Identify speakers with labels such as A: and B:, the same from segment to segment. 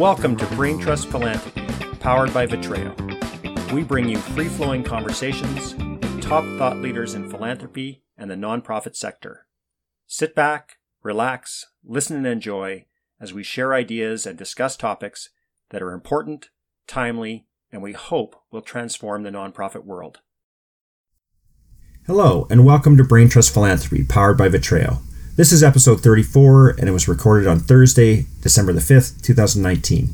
A: Welcome to Brain Trust Philanthropy, powered by Vitreo. We bring you free flowing conversations with top thought leaders in philanthropy and the nonprofit sector. Sit back, relax, listen, and enjoy as we share ideas and discuss topics that are important, timely, and we hope will transform the nonprofit world. Hello, and welcome to Brain Trust Philanthropy, powered by Vitreo. This is episode 34, and it was recorded on Thursday, December the 5th, 2019.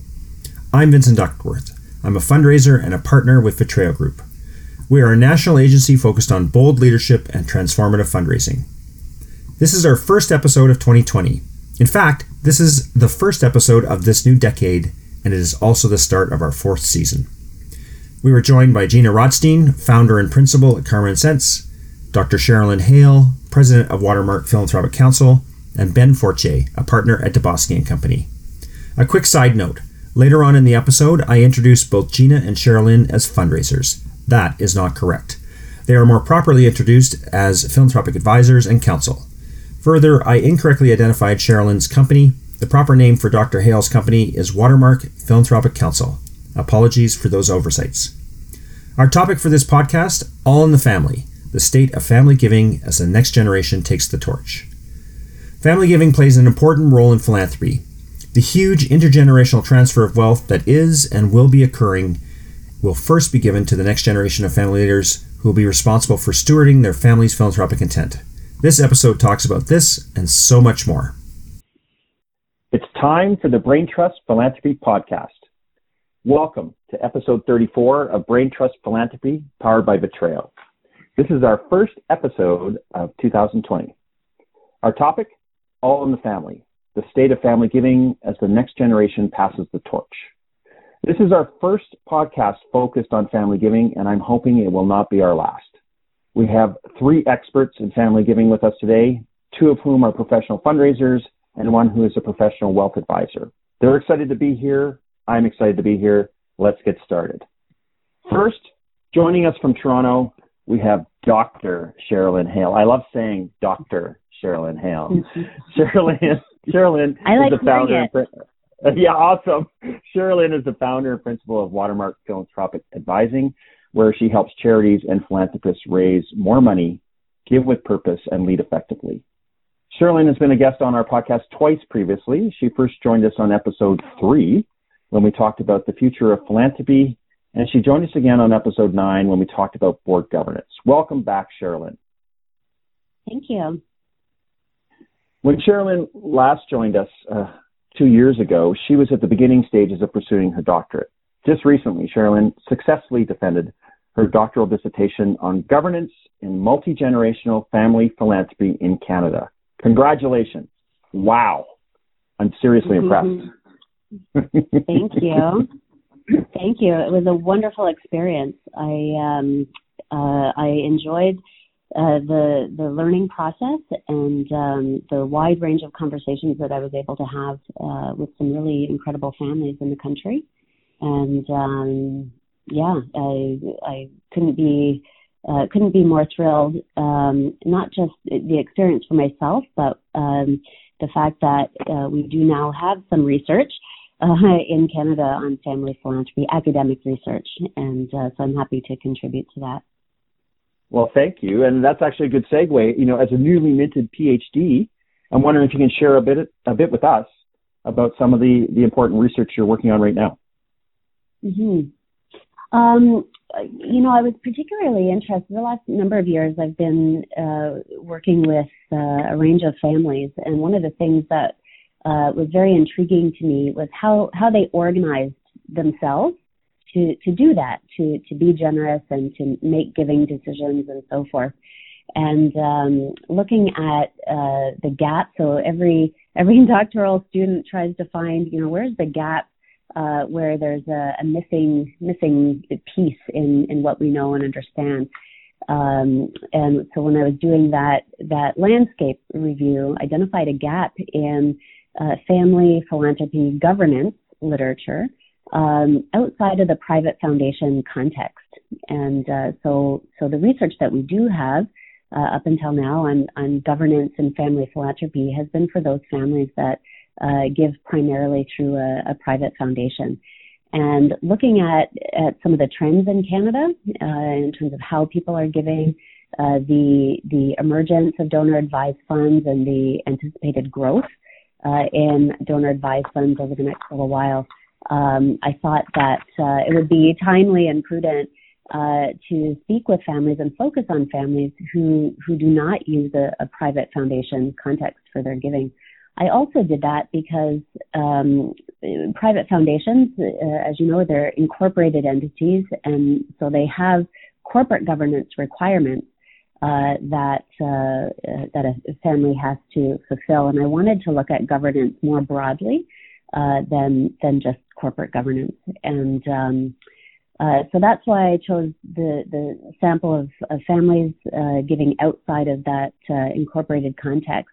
A: I'm Vincent Duckworth. I'm a fundraiser and a partner with Vitreo Group. We are a national agency focused on bold leadership and transformative fundraising. This is our first episode of 2020. In fact, this is the first episode of this new decade, and it is also the start of our fourth season. We were joined by Gina Rotstein, founder and principal at Karma and Sense, Dr. Sherilyn Hale, president of Watermark Philanthropic Counsel, and Ben Fortier, a partner at DeBoski and Company. A quick side note later on in the episode, I introduced both Gina and Sherilyn as fundraisers. That is not correct. They are more properly introduced as philanthropic advisors and counsel. Further, I incorrectly identified Sherilyn's company. The proper name for Dr. Hale's company is Watermark Philanthropic Counsel. Apologies for those oversights. Our topic for this podcast All in the Family the state of family giving as the next generation takes the torch. Family giving plays an important role in philanthropy. The huge intergenerational transfer of wealth that is and will be occurring will first be given to the next generation of family leaders who will be responsible for stewarding their family's philanthropic intent. This episode talks about this and so much more.
B: It's time for the Brain Trust Philanthropy Podcast. Welcome to episode 34 of Brain Trust Philanthropy, powered by Vitreo. This is our first episode of 2020. Our topic All in the Family the state of family giving as the next generation passes the torch. This is our first podcast focused on family giving, and I'm hoping it will not be our last. We have three experts in family giving with us today, two of whom are professional fundraisers and one who is a professional wealth advisor. They're excited to be here. I'm excited to be here. Let's get started. First, joining us from Toronto, we have Dr. Sherilyn Hale. I love saying Dr. Sherilyn Hale. Sherilyn, Sherilyn
C: I like
B: is the founder.
C: it.
B: And, yeah, awesome. Sherilyn is the founder and principal of Watermark Philanthropic Advising, where she helps charities and philanthropists raise more money, give with purpose, and lead effectively. Sherilyn has been a guest on our podcast twice previously. She first joined us on episode three when we talked about the future of philanthropy and she joined us again on episode nine when we talked about board governance. Welcome back, Sherilyn.
C: Thank you.
B: When Sherilyn last joined us uh, two years ago, she was at the beginning stages of pursuing her doctorate. Just recently, Sherilyn successfully defended her doctoral dissertation on governance in multi generational family philanthropy in Canada. Congratulations. Wow. I'm seriously impressed.
C: Thank you. Thank you. It was a wonderful experience. I um, uh, I enjoyed uh, the the learning process and um, the wide range of conversations that I was able to have uh, with some really incredible families in the country. And um, yeah, I I couldn't be uh, couldn't be more thrilled. Um, not just the experience for myself, but um, the fact that uh, we do now have some research uh, in Canada on family philanthropy, academic research, and uh, so I'm happy to contribute to that.
B: Well, thank you, and that's actually a good segue. You know, as a newly minted PhD, I'm wondering if you can share a bit a bit with us about some of the the important research you're working on right now.
C: hmm Um, you know, I was particularly interested the last number of years. I've been uh, working with uh, a range of families, and one of the things that uh, was very intriguing to me was how how they organized themselves to to do that, to to be generous and to make giving decisions and so forth. And um, looking at uh, the gap, so every every doctoral student tries to find, you know, where's the gap uh, where there's a, a missing missing piece in in what we know and understand. Um, and so when I was doing that that landscape review, identified a gap in uh, family philanthropy governance literature um, outside of the private foundation context. And uh, so, so the research that we do have uh, up until now on, on governance and family philanthropy has been for those families that uh, give primarily through a, a, private foundation. And looking at, at some of the trends in Canada uh, in terms of how people are giving, uh, the the emergence of donor advised funds and the anticipated growth in donor advised funds over the next little while, um, I thought that uh, it would be timely and prudent uh, to speak with families and focus on families who who do not use a, a private foundation context for their giving. I also did that because um, private foundations, uh, as you know, they're incorporated entities, and so they have corporate governance requirements uh, that uh, that a family has to fulfill. And I wanted to look at governance more broadly uh, than than just corporate governance. And um, uh, so that's why I chose the the sample of, of families uh, giving outside of that uh, incorporated context.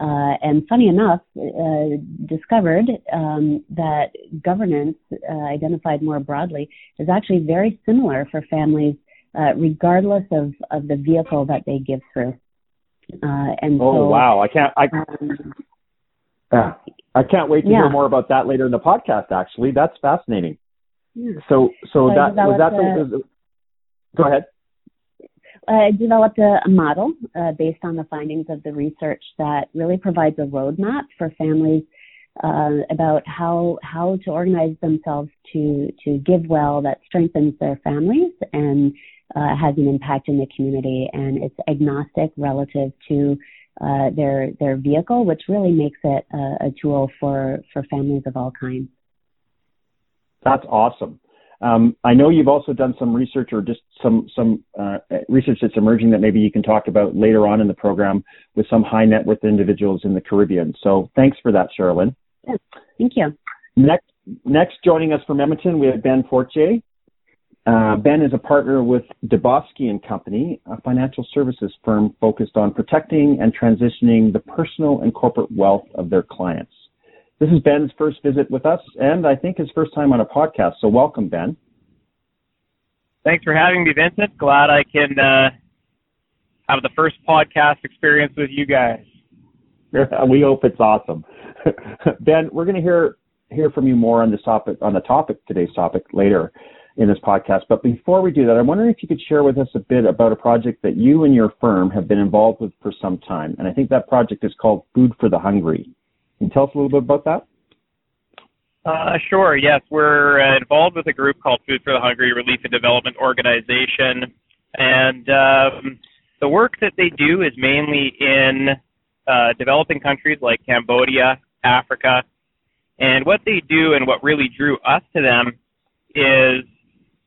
C: and funny enough, discovered um, that governance identified more broadly is actually very similar for families uh, regardless of, of the vehicle that they give through. Uh, and
B: oh
C: so,
B: wow, I can't I um, uh, I can't wait to yeah. hear more about that later in the podcast. Actually, that's fascinating. Yeah. So so, so that was that a, the, go ahead.
C: I developed a, a model uh, based on the findings of the research that really provides a roadmap for families uh, about how how to organize themselves to to give well that strengthens their families and uh, has an impact in the community, and it's agnostic relative to uh, their their vehicle, which really makes it a, a, tool for for families of all kinds.
B: That's awesome. Um, I know you've also done some research or just some some uh, research that's emerging that maybe you can talk about later on in the program with some high net worth individuals in the Caribbean. So thanks for that, Sherilyn.
C: Yeah, thank you.
B: Next, next joining us from Edmonton, we have Ben Fortier. Uh, ben is a partner with Dubofsky and Company, a financial services firm focused on protecting and transitioning the personal and corporate wealth of their clients. This is Ben's first visit with us, and I think his first time on a podcast. So, welcome, Ben.
D: Thanks for having me, Vincent. Glad I can uh, have the first podcast experience with you guys.
B: we hope it's awesome. ben, we're going to hear hear from you more on this topic on the topic today's topic later in this podcast. But before we do that, I'm wondering if you could share with us a bit about a project that you and your firm have been involved with for some time. And I think that project is called Food for the Hungry. Can you tell us a little bit about that?
D: Uh, sure. Yes, we're uh, involved with a group called Food for the Hungry Relief and Development Organization, and um, the work that they do is mainly in uh, developing countries like Cambodia, Africa, and what they do and what really drew us to them is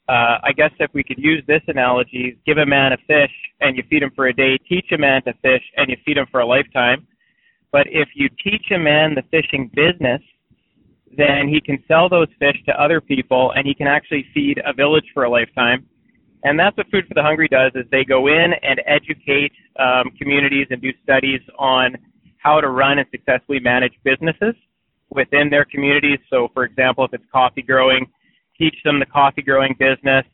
D: uh, I guess if we could use this analogy, give a man a fish and you feed him for a day, teach a man to fish and you feed him for a lifetime. But if you teach a man the fishing business, then he can sell those fish to other people and he can actually feed a village for a lifetime. And that's what Food for the Hungry does is they go in and educate um, communities and do studies on how to run and successfully manage businesses within their communities. So for example, if it's coffee growing, teach them the coffee growing business,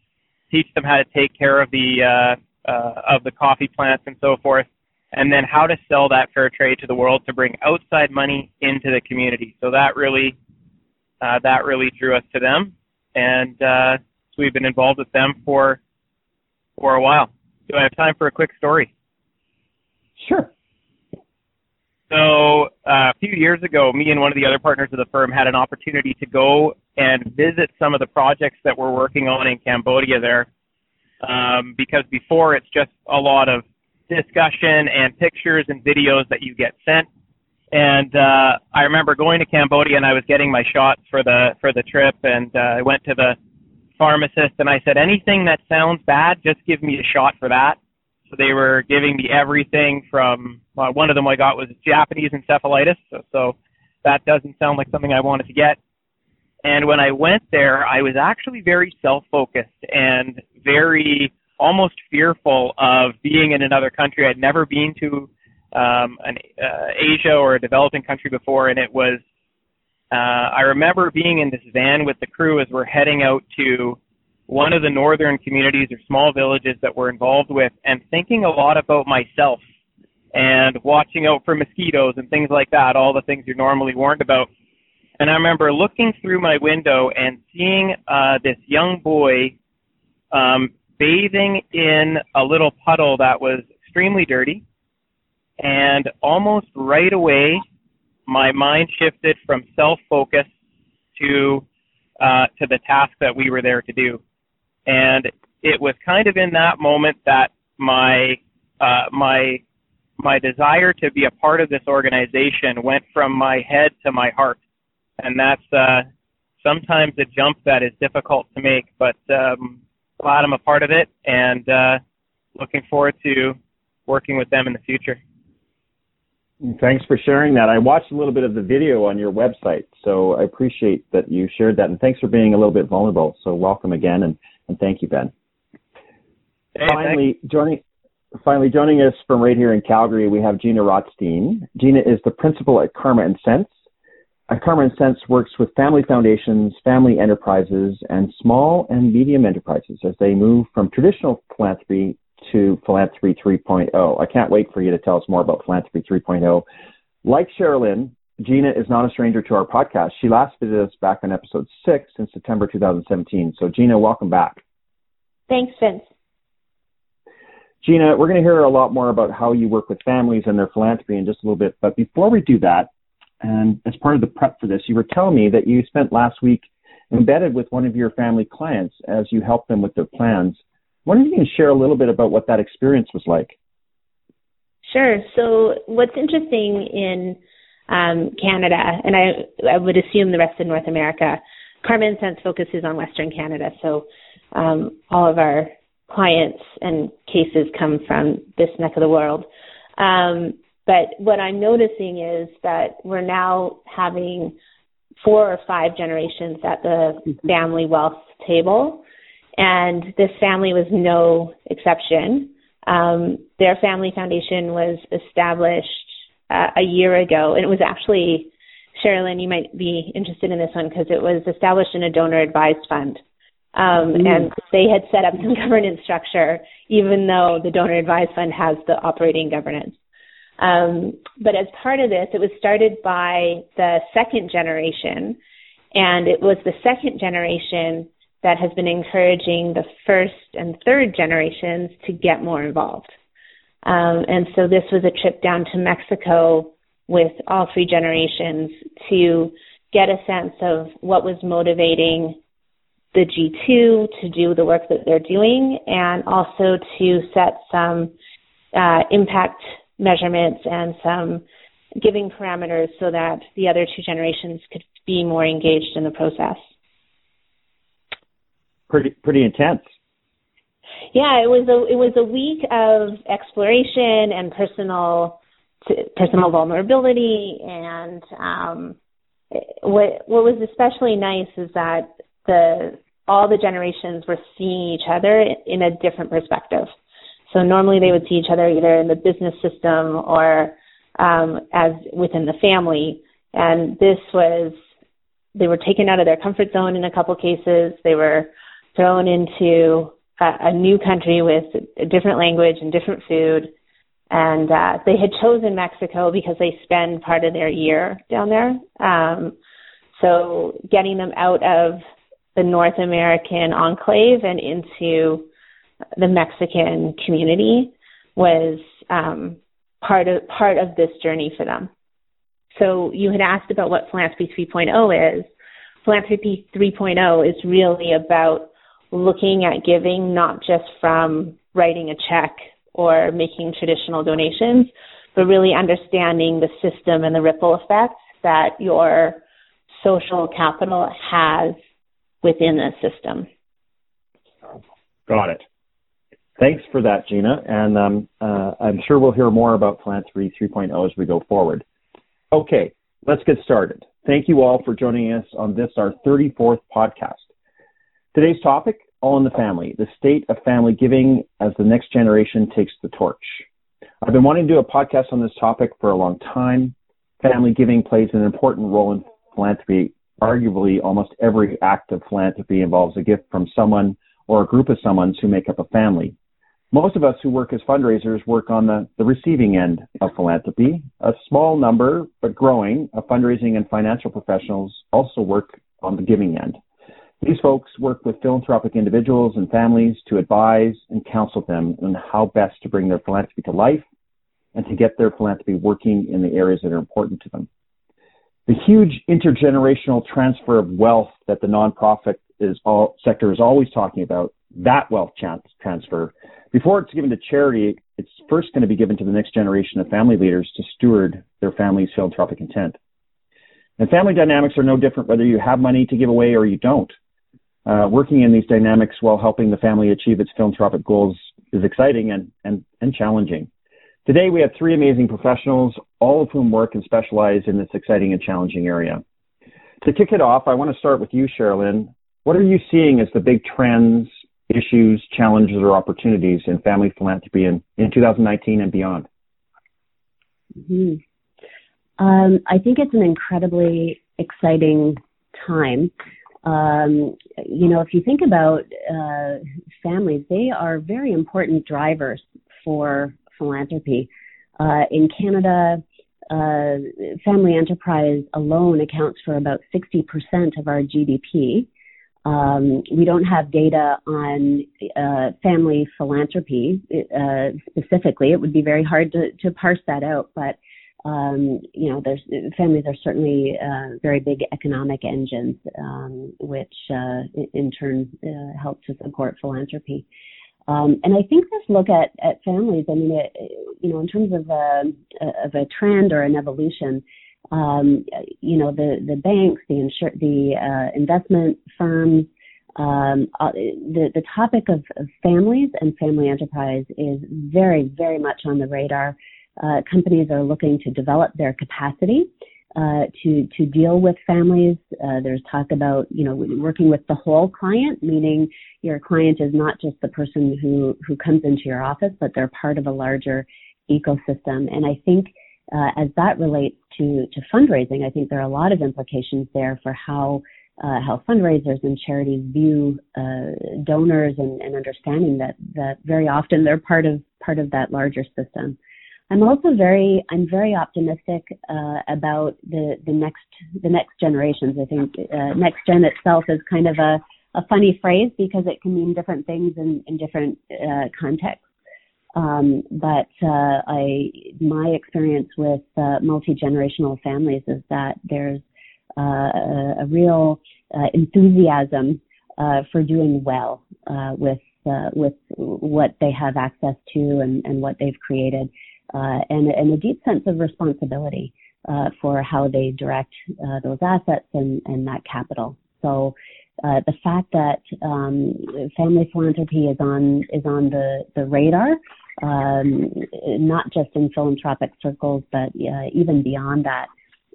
D: teach them how to take care of the uh, uh, of the coffee plants and so forth, and then how to sell that fair trade to the world to bring outside money into the community. So that really uh, that really drew us to them, and uh, so we've been involved with them for for a while. Do I have time for a quick story?
B: Sure.
D: So uh, a few years ago, me and one of the other partners of the firm had an opportunity to go and visit some of the projects that we're working on in Cambodia there. Um, because before it's just a lot of discussion and pictures and videos that you get sent. And uh, I remember going to Cambodia and I was getting my shots for the for the trip, and uh, I went to the pharmacist and I said, anything that sounds bad, just give me a shot for that. So they were giving me everything from well, one of them I got was Japanese encephalitis, so, so that doesn't sound like something I wanted to get. And when I went there, I was actually very self-focused and very almost fearful of being in another country. I'd never been to um, an uh, Asia or a developing country before, and it was. Uh, I remember being in this van with the crew as we're heading out to one of the northern communities or small villages that we're involved with, and thinking a lot about myself and watching out for mosquitoes and things like that, all the things you're normally warned about. And I remember looking through my window and seeing uh, this young boy um, bathing in a little puddle that was extremely dirty. And almost right away, my mind shifted from self-focus to uh, to the task that we were there to do. And it was kind of in that moment that my uh, my my desire to be a part of this organization went from my head to my heart, and that's uh, sometimes a jump that is difficult to make. But um, glad I'm a part of it, and uh, looking forward to working with them in the future.
B: Thanks for sharing that. I watched a little bit of the video on your website, so I appreciate that you shared that, and thanks for being a little bit vulnerable. So welcome again, and, and thank you, Ben.
D: Hey,
B: finally, joining finally joining us from right here in Calgary, we have Gina Rotstein. Gina is the principal at Karma and Sense. Karma and Sense works with family foundations, family enterprises, and small and medium enterprises as they move from traditional philanthropy to Philanthropy 3.0. I can't wait for you to tell us more about Philanthropy 3.0. Like Sherilyn, Gina is not a stranger to our podcast. She last visited us back on episode six in September 2017. So, Gina, welcome back.
E: Thanks, Vince.
B: Gina, we're going to hear a lot more about how you work with families and their philanthropy in just a little bit. But before we do that, and as part of the prep for this, you were telling me that you spent last week embedded with one of your family clients as you helped them with their plans wonder if you share a little bit about what that experience was like.
E: Sure. So, what's interesting in um, Canada, and I, I would assume the rest of North America, Karma and Sense focuses on Western Canada. So, um, all of our clients and cases come from this neck of the world. Um, but what I'm noticing is that we're now having four or five generations at the mm-hmm. family wealth table and this family was no exception. Um, their family foundation was established uh, a year ago, and it was actually, Sherilyn, you might be interested in this one because it was established in a donor advised fund. Um, mm. And they had set up some governance structure, even though the donor advised fund has the operating governance. Um, but as part of this, it was started by the second generation, and it was the second generation that has been encouraging the first and third generations to get more involved. Um, and so this was a trip down to Mexico with all three generations to get a sense of what was motivating the G2 to do the work that they're doing and also to set some uh, impact measurements and some giving parameters so that the other two generations could be more engaged in the process
B: pretty pretty intense.
E: Yeah, it was a it was a week of exploration and personal personal vulnerability and um, what what was especially nice is that the all the generations were seeing each other in a different perspective. So normally they would see each other either in the business system or um, as within the family, and this was they were taken out of their comfort zone in a couple cases. They were thrown into a, a new country with a different language and different food. And uh, they had chosen Mexico because they spend part of their year down there. Um, so getting them out of the North American enclave and into the Mexican community was um, part of part of this journey for them. So you had asked about what philanthropy 3.0 is. Philanthropy 3.0 is really about looking at giving not just from writing a check or making traditional donations, but really understanding the system and the ripple effects that your social capital has within the system.
B: Got it. Thanks for that, Gina. And um, uh, I'm sure we'll hear more about Philanthropy 3.0 as we go forward. Okay, let's get started. Thank you all for joining us on this, our 34th podcast. Today's topic, All in the Family, the state of family giving as the next generation takes the torch. I've been wanting to do a podcast on this topic for a long time. Family giving plays an important role in philanthropy. Arguably, almost every act of philanthropy involves a gift from someone or a group of someone's who make up a family. Most of us who work as fundraisers work on the, the receiving end of philanthropy. A small number, but growing, of fundraising and financial professionals also work on the giving end. These folks work with philanthropic individuals and families to advise and counsel them on how best to bring their philanthropy to life and to get their philanthropy working in the areas that are important to them. The huge intergenerational transfer of wealth that the nonprofit is all, sector is always talking about, that wealth transfer before it's given to charity, it's first going to be given to the next generation of family leaders to steward their family's philanthropic intent. And family dynamics are no different whether you have money to give away or you don't. Uh, working in these dynamics while helping the family achieve its philanthropic goals is exciting and, and, and challenging. Today we have three amazing professionals, all of whom work and specialize in this exciting and challenging area. To kick it off, I want to start with you, Sherilyn. What are you seeing as the big trends issues, challenges, or opportunities in family philanthropy in, in 2019 and beyond?
C: Mm-hmm. Um, I think it's an incredibly exciting time. Um, you know, if you think about uh, families, they are very important drivers for philanthropy. Uh, in Canada, uh, family enterprise alone accounts for about 60% of our GDP. Um, we don't have data on uh, family philanthropy uh, specifically. It would be very hard to, to parse that out, but um, you know, there's families are certainly uh, very big economic engines, um, which uh, in turn uh, help to support philanthropy. Um, and I think this look at, at families, I mean, it, you know, in terms of a, of a trend or an evolution, um, you know, the, the banks, the insur- the uh, investment firms, um, uh, the, the topic of, of, families and family enterprise is very, very much on the radar. Uh, companies are looking to develop their capacity uh, to to deal with families. Uh, there's talk about you know working with the whole client, meaning your client is not just the person who who comes into your office, but they're part of a larger ecosystem. And I think uh, as that relates to, to fundraising, I think there are a lot of implications there for how uh, how fundraisers and charities view uh, donors and, and, understanding that that very often they're part of part of that larger system. I'm also very I'm very optimistic uh, about the the next the next generations. I think uh, next gen itself is kind of a a funny phrase because it can mean different things in, in different uh, contexts. Um, but uh, I, my experience with uh, multi generational families is that there's uh, a, real uh, enthusiasm uh, for doing well uh, with with what they have access to and, and what they've created, and, and, a deep sense of responsibility for how they direct those assets and, and that capital. So uh, the fact that um, family philanthropy is on is on the, the radar um, not just in philanthropic circles, but uh, even beyond that,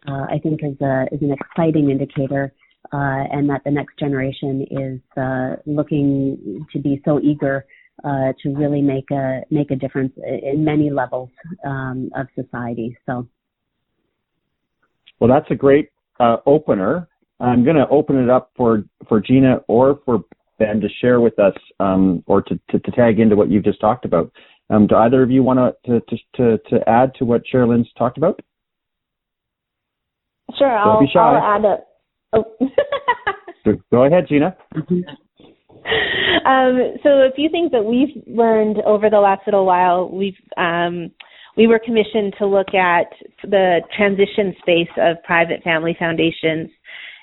C: uh, I think is, a, is an exciting indicator, uh, and that the next generation is uh, looking to be so eager uh, to really make a make a difference in many levels um, of society. So,
B: well, that's a great opener. I'm going to open it up for for Gina or for Ben to share with us, um, or to, to, to tag into what you've just talked about. Um, do either of you want to, to, to, to add to what Sherilyn's talked about?
E: Sure, I'll, I'll add a. Oh.
B: Go ahead, Gina.
E: Um, so a few things that we've learned over the last little while, we've um, we were commissioned to look at the transition space of private family foundations,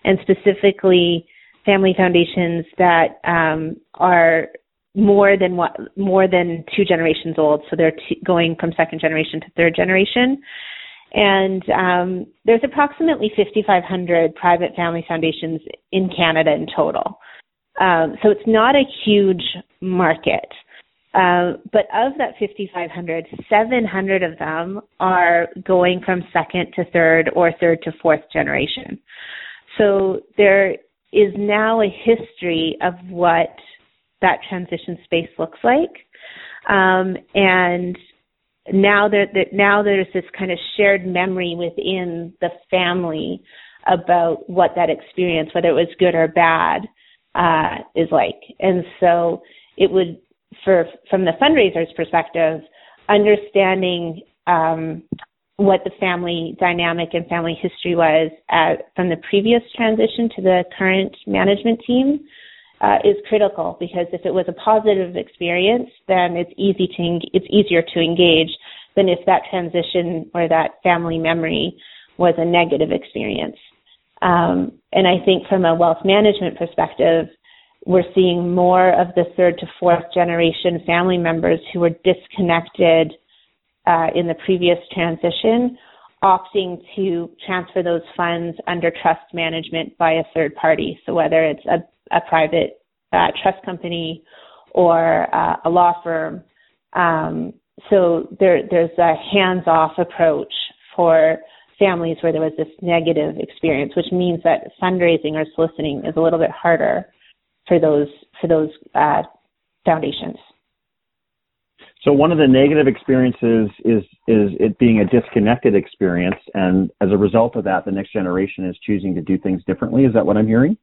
E: and specifically family foundations that um, are more than what more than two generations old. So they're t- going from second generation to third generation. And um, there's approximately 5500 private family foundations in canada in total. Um, so it's not a huge market. Uh, but of that 5500 700 of them are going from second to third or third to fourth generation. So there is now a history of what that transition space looks like. Um, and now that now there's this kind of shared memory within the family about what that experience, whether it was good or bad, uh, is like. And so it would for from the fundraiser's perspective, understanding um, what the family dynamic and family history was at, from the previous transition to the current management team uh, is critical because if it was a positive experience, then it's easy to it's easier to engage than if that transition or that family memory was a negative experience. Um, and I think from a wealth management perspective, we're seeing more of the third to fourth generation family members who were disconnected uh, in the previous transition opting to transfer those funds under trust management by a third party. So whether it's a, a private uh, trust company or uh, a law firm. Um, so there, there's a hands-off approach for families where there was this negative experience, which means that fundraising or soliciting is a little bit harder for those for those uh, foundations.
B: So one of the negative experiences is is it being a disconnected experience, and as a result of that, the next generation is choosing to do things differently. Is that what I'm hearing?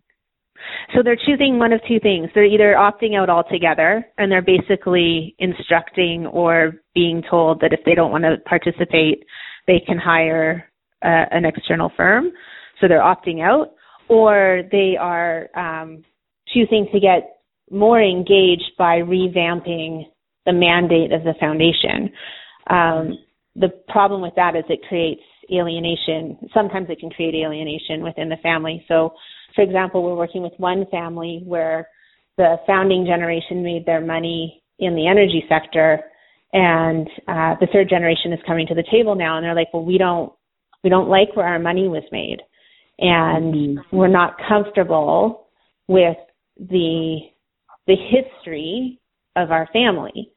E: So they're choosing one of two things. They're either opting out altogether, and they're basically instructing or being told that if they don't want to participate, they can hire uh, an external firm. So they're opting out, or they are um, choosing to get more engaged by revamping the mandate of the foundation. Um, the problem with that is it creates alienation. Sometimes it can create alienation within the family. So, for example, we're working with one family where the founding generation made their money in the energy sector, and uh, the third generation is coming to the table now, and they're like, "Well, we don't, we don't like where our money was made, and mm-hmm. we're not comfortable with the the history of our family.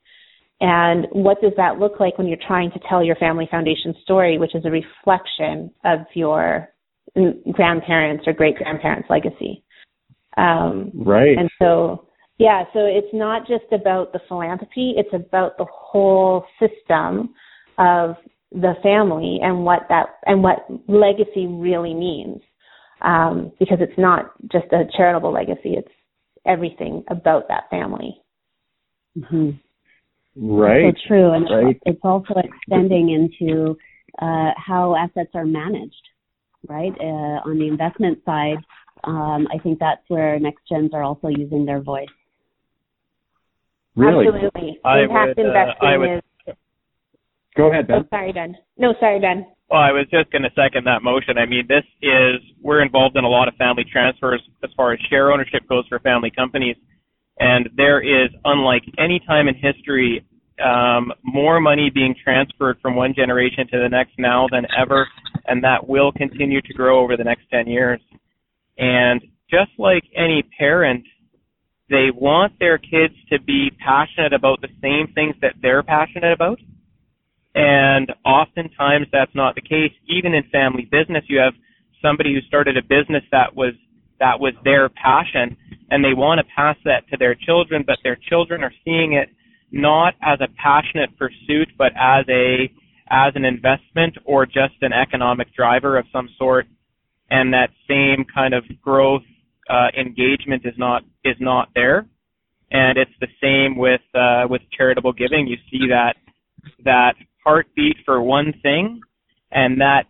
E: And what does that look like when you're trying to tell your family foundation story, which is a reflection of your grandparents or great grandparents' legacy?
B: Um, right.
E: And so, yeah, so it's not just about the philanthropy, it's about the whole system of the family and what that and what legacy really means. Um, because it's not just a charitable legacy, it's everything about that family.
C: Mm-hmm.
B: Right.
C: So true, and right. it's also extending into uh, how assets are managed. Right uh, on the investment side, um, I think that's where next gens are also using their voice.
B: Really?
E: Absolutely. I Impact would, uh, investing would, is.
B: Go ahead, Ben.
E: Oh, sorry, Ben. No, sorry, Ben.
D: Well, I was just going to second that motion. I mean, this is we're involved in a lot of family transfers as far as share ownership goes for family companies and there is, unlike any time in history, um, more money being transferred from one generation to the next now than ever, and that will continue to grow over the next 10 years. And just like any parent, they want their kids to be passionate about the same things that they're passionate about. And oftentimes that's not the case. Even in family business, you have somebody who started a business that was that was their passion and they want to pass that to their children, but their children are seeing it not as a passionate pursuit, but as a as an investment or just an economic driver of some sort, and that same kind of growth uh, engagement is not is not there. And it's the same with uh, with charitable giving. You see that that heartbeat for one thing, and that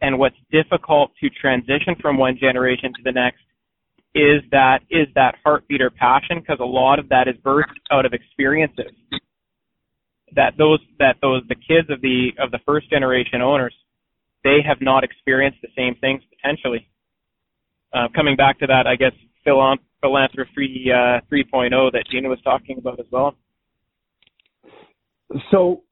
D: and what's difficult to transition from one generation to the next is that is that heartbeat or passion because a lot of that is birthed out of experiences. That those that those the kids of the of the first generation owners they have not experienced the same things potentially. Uh, coming back to that i guess philanthropy uh, 3.0 that gina was talking about as well.
B: So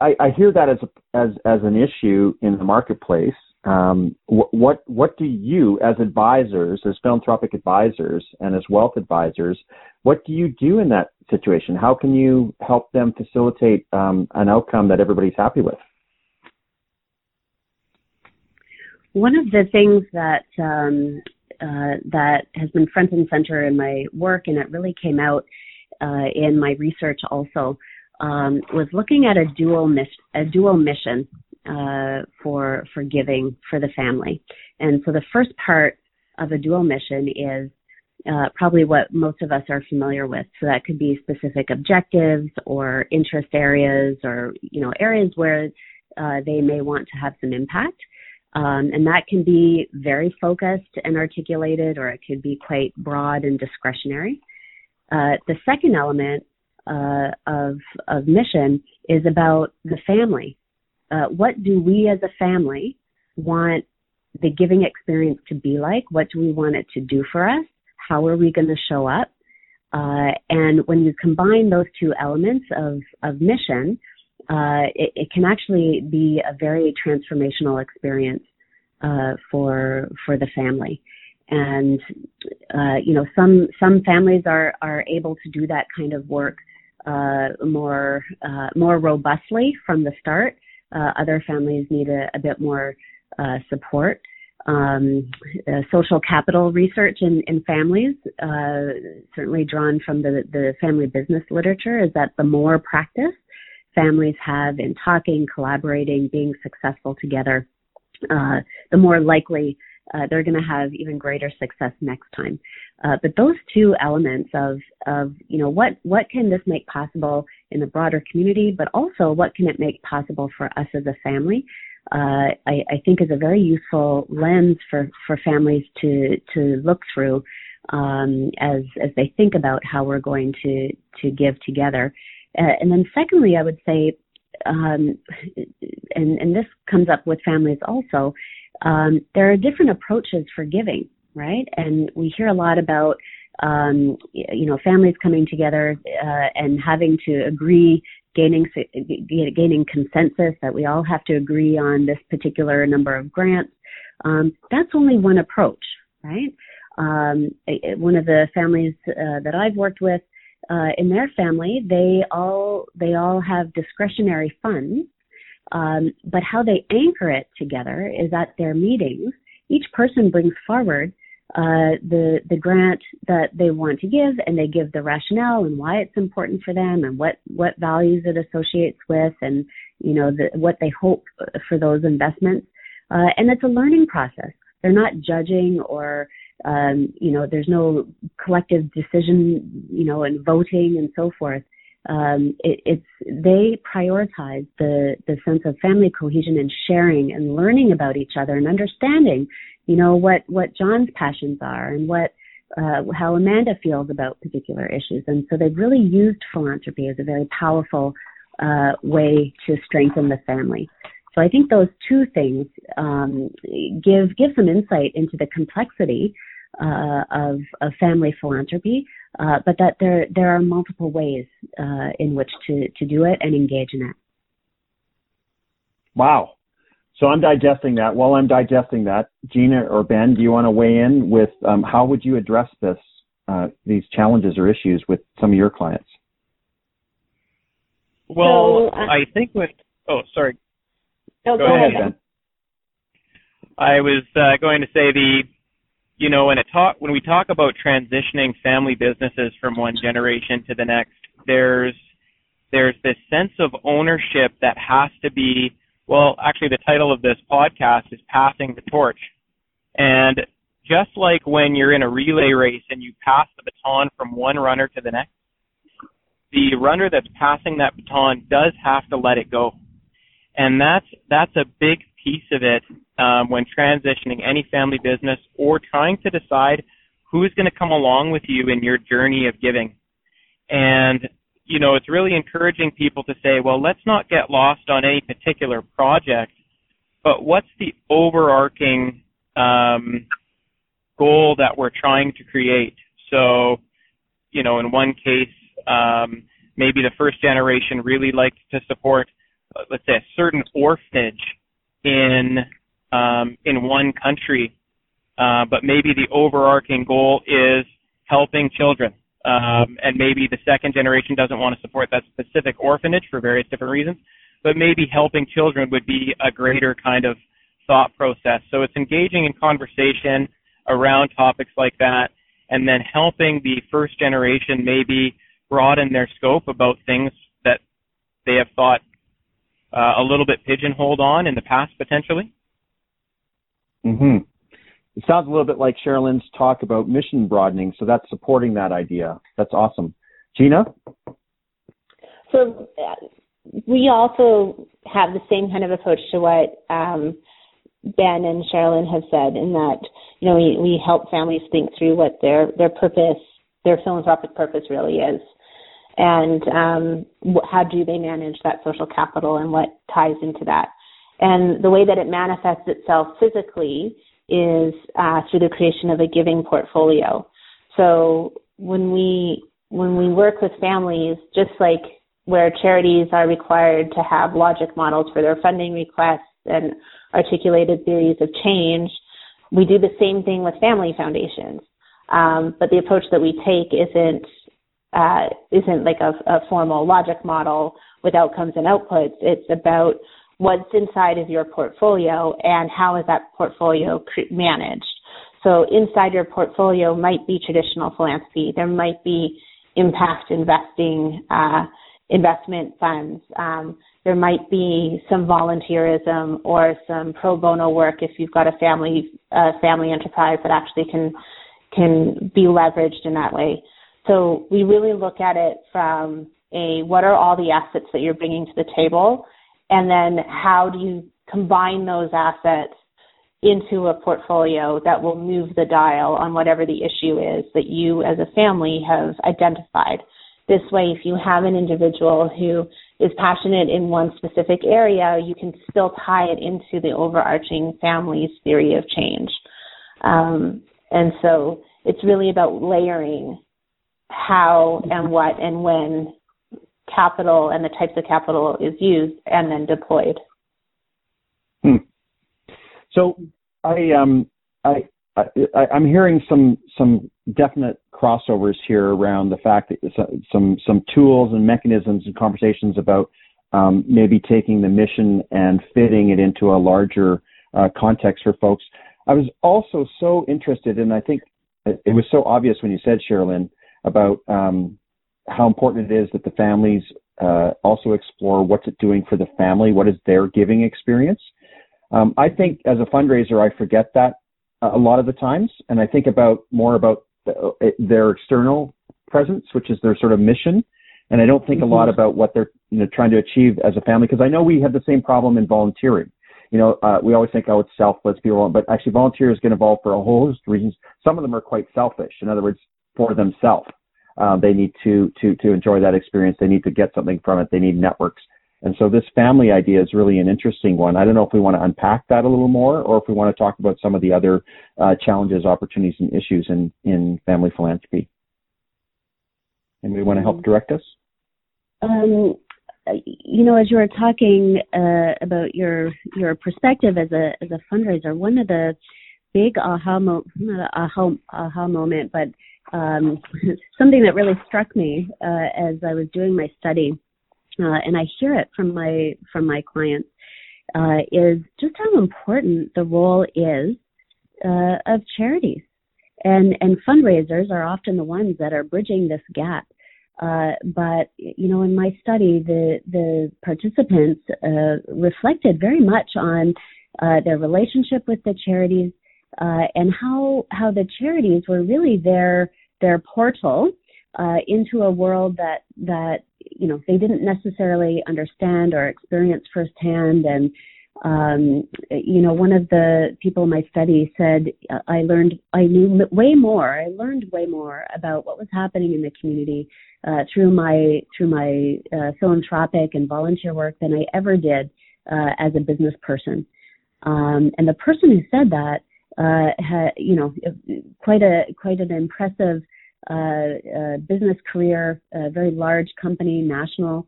B: I, I hear that as a, as as an issue in the marketplace um, what what do you, as advisors, as philanthropic advisors, and as wealth advisors, what do you do in that situation? How can you help them facilitate um, an outcome that everybody's happy with?
C: One of the things that um, uh, that has been front and center in my work, and it really came out uh, in my research also, um, was looking at a dual mission, a dual mission uh, for for giving for the family. And so the first part of a dual mission is uh, probably what most of us are familiar with. So that could be specific objectives or interest areas or, you know, areas where uh, they may want to have some impact. Um, and that can be very focused and articulated, or it could be quite broad and discretionary. Uh, the second element uh, of, of mission is about the family. Uh, what do we as a family want the giving experience to be like? What do we want it to do for us? How are we going to show up? Uh, and when you combine those two elements of, of mission, uh, it, it, can actually be a very transformational experience uh, for for the family. And uh, you know, some some families are are able to do that kind of work uh, more uh, more robustly from the start. Other families need a, a bit more support. Um, uh, social capital research in, in families, uh, certainly drawn from the, the family business literature, is that the more practice families have in talking, collaborating, being successful together, uh, the more likely uh, they're going to have even greater success next time. Uh, but those two elements of of you know what what can this make possible in the broader community, but also what can it make possible for us as a family uh, I, I, think is a very useful lens for, for families to to look through um, as as they think about how we're going to to give together. Uh, and then secondly, I would say, um, and and this comes up with families also. Um, there are different approaches for giving, right? And we hear a lot about um, you know families coming together uh, and having to agree gaining gaining consensus that we all have to agree on this particular number of grants. Um, that's only one approach, right? Um, one of the families uh, that I've worked with uh, in their family, they all they all have discretionary funds, um, but how they anchor it together is at their meetings. Each person brings forward uh, the the grant that they want to give, and they give the rationale and why it's important for them, and what what values it associates with, and you know the, what they hope for those investments. Uh, and it's a learning process. They're not judging or um, you know there's no collective decision you know and voting and so forth. Um, it, it's they prioritize the the sense of family cohesion and sharing and learning about each other and understanding you know what what John's passions are and what uh, how Amanda feels about particular issues, and so they've really used philanthropy as a very powerful uh, way to strengthen the family. So I think those two things um, give give some insight into the complexity uh, of, of family philanthropy, uh, but that there there are multiple ways uh, in which to to do it and engage in it.
B: Wow, so I'm digesting that. While I'm digesting that, Gina or Ben, do you want to weigh in with um, how would you address this, uh, these challenges or issues with some of your clients?
D: Well, so, uh, I think with oh, sorry.
E: go, go ahead, Ben.
D: I was uh, going to say the, you know, when it talk when we talk about transitioning family businesses from one generation to the next, there's there's this sense of ownership that has to be well, actually, the title of this podcast is Passing the Torch. And just like when you're in a relay race and you pass the baton from one runner to the next, the runner that's passing that baton does have to let it go. And that's, that's a big piece of it um, when transitioning any family business or trying to decide who's going to come along with you in your journey of giving. And you know, it's really encouraging people to say, well, let's not get lost on any particular project, but what's the overarching um, goal that we're trying to create? So, you know, in one case, um, maybe the first generation really liked to support, uh, let's say, a certain orphanage in um, in one country, uh, but maybe the overarching goal is helping children um, and maybe the second generation doesn't want to support that specific orphanage for various different reasons, but maybe helping children would be a greater kind of thought process. So it's engaging in conversation around topics like that, and then helping the first generation maybe broaden their scope about things that they have thought uh, a little bit pigeonholed on in the past potentially.
B: Mhm. it sounds a little bit like Sherilyn's talk about mission broadening. So that's supporting that idea. That's awesome. Gina?
E: So uh, we also have the same kind of approach to what um, Ben and Sherilyn have said in that, you know, we, we help families think through what their, their purpose, their philanthropic purpose really is. And um, how do they manage that social capital and what ties into that. And the way that it manifests itself physically is uh, through the creation of a giving portfolio. So when we when we work with families, just like where charities are required to have logic models for their funding requests and articulated theories of change, we do the same thing with family foundations. Um, but the approach that we take isn't uh, isn't like a, a formal logic model with outcomes and outputs. It's about what's inside of your portfolio and how is that portfolio managed. So inside your portfolio might be traditional philanthropy. There might be impact investing, uh, investment funds. Um, there might be some volunteerism or some pro bono work if you've got a family uh, family enterprise that actually can can be leveraged in that way. So we really look at it from a what are all the assets that you're bringing to the table, and then how do you combine those assets into a portfolio that will move the dial on whatever the issue is that you as a family have identified. This way, if you have an individual who is passionate in one specific area, you can still tie it into the overarching family's theory of change. Um, and so it's really about layering how and what and when capital and the types of capital is used and then deployed.
B: Hmm. So I um I, I I'm hearing some some definite crossovers here around the fact that some some tools and mechanisms and conversations about um, maybe taking the mission and fitting it into a larger uh, context for folks. I was also so interested, and I think it was so obvious when you said, Sherilyn, about um, how important it is that the families uh, also explore what's it doing for the family, what is their giving experience. Um, I think as a fundraiser, I forget that a lot of the times, and I think about more about the, uh, their external presence, which is their sort of mission. And I don't think mm-hmm. a lot about what they're you know trying to achieve as a family because I know we have the same problem in volunteering. You know, uh, we always think, oh, it's selfless, people, but actually, volunteers get involved for a whole host of reasons. Some of them are quite selfish. In other words, for themselves. Uh, they need to to to enjoy that experience. They need to get something from it. They need networks. And so this family idea is really an interesting one. I don't know if we want to unpack that a little more, or if we want to talk about some of the other uh, challenges, opportunities, and issues in in family philanthropy. And we want to help direct us.
C: Um, you know, as you were talking uh, about your your perspective as a as a fundraiser, one of the big aha mo- not aha aha moment, but um, something that really struck me uh, as I was doing my study, uh, and I hear it from my from my clients, uh, is just how important the role is uh, of charities, and and fundraisers are often the ones that are bridging this gap. Uh, but you know, in my study, the the participants uh, reflected very much on their relationship with the charities uh, and how how the charities were really their their portal uh, into a world that that you know they didn't necessarily understand or experience firsthand. And um, you know, one of the people in my study said, "I learned I knew way more. I learned way more about what was happening in the community uh, through my through my uh, philanthropic and volunteer work than I ever did uh, as a business person." Um, and the person who said that uh, had, you know, quite a quite an impressive uh, uh, business career, a very large company, national.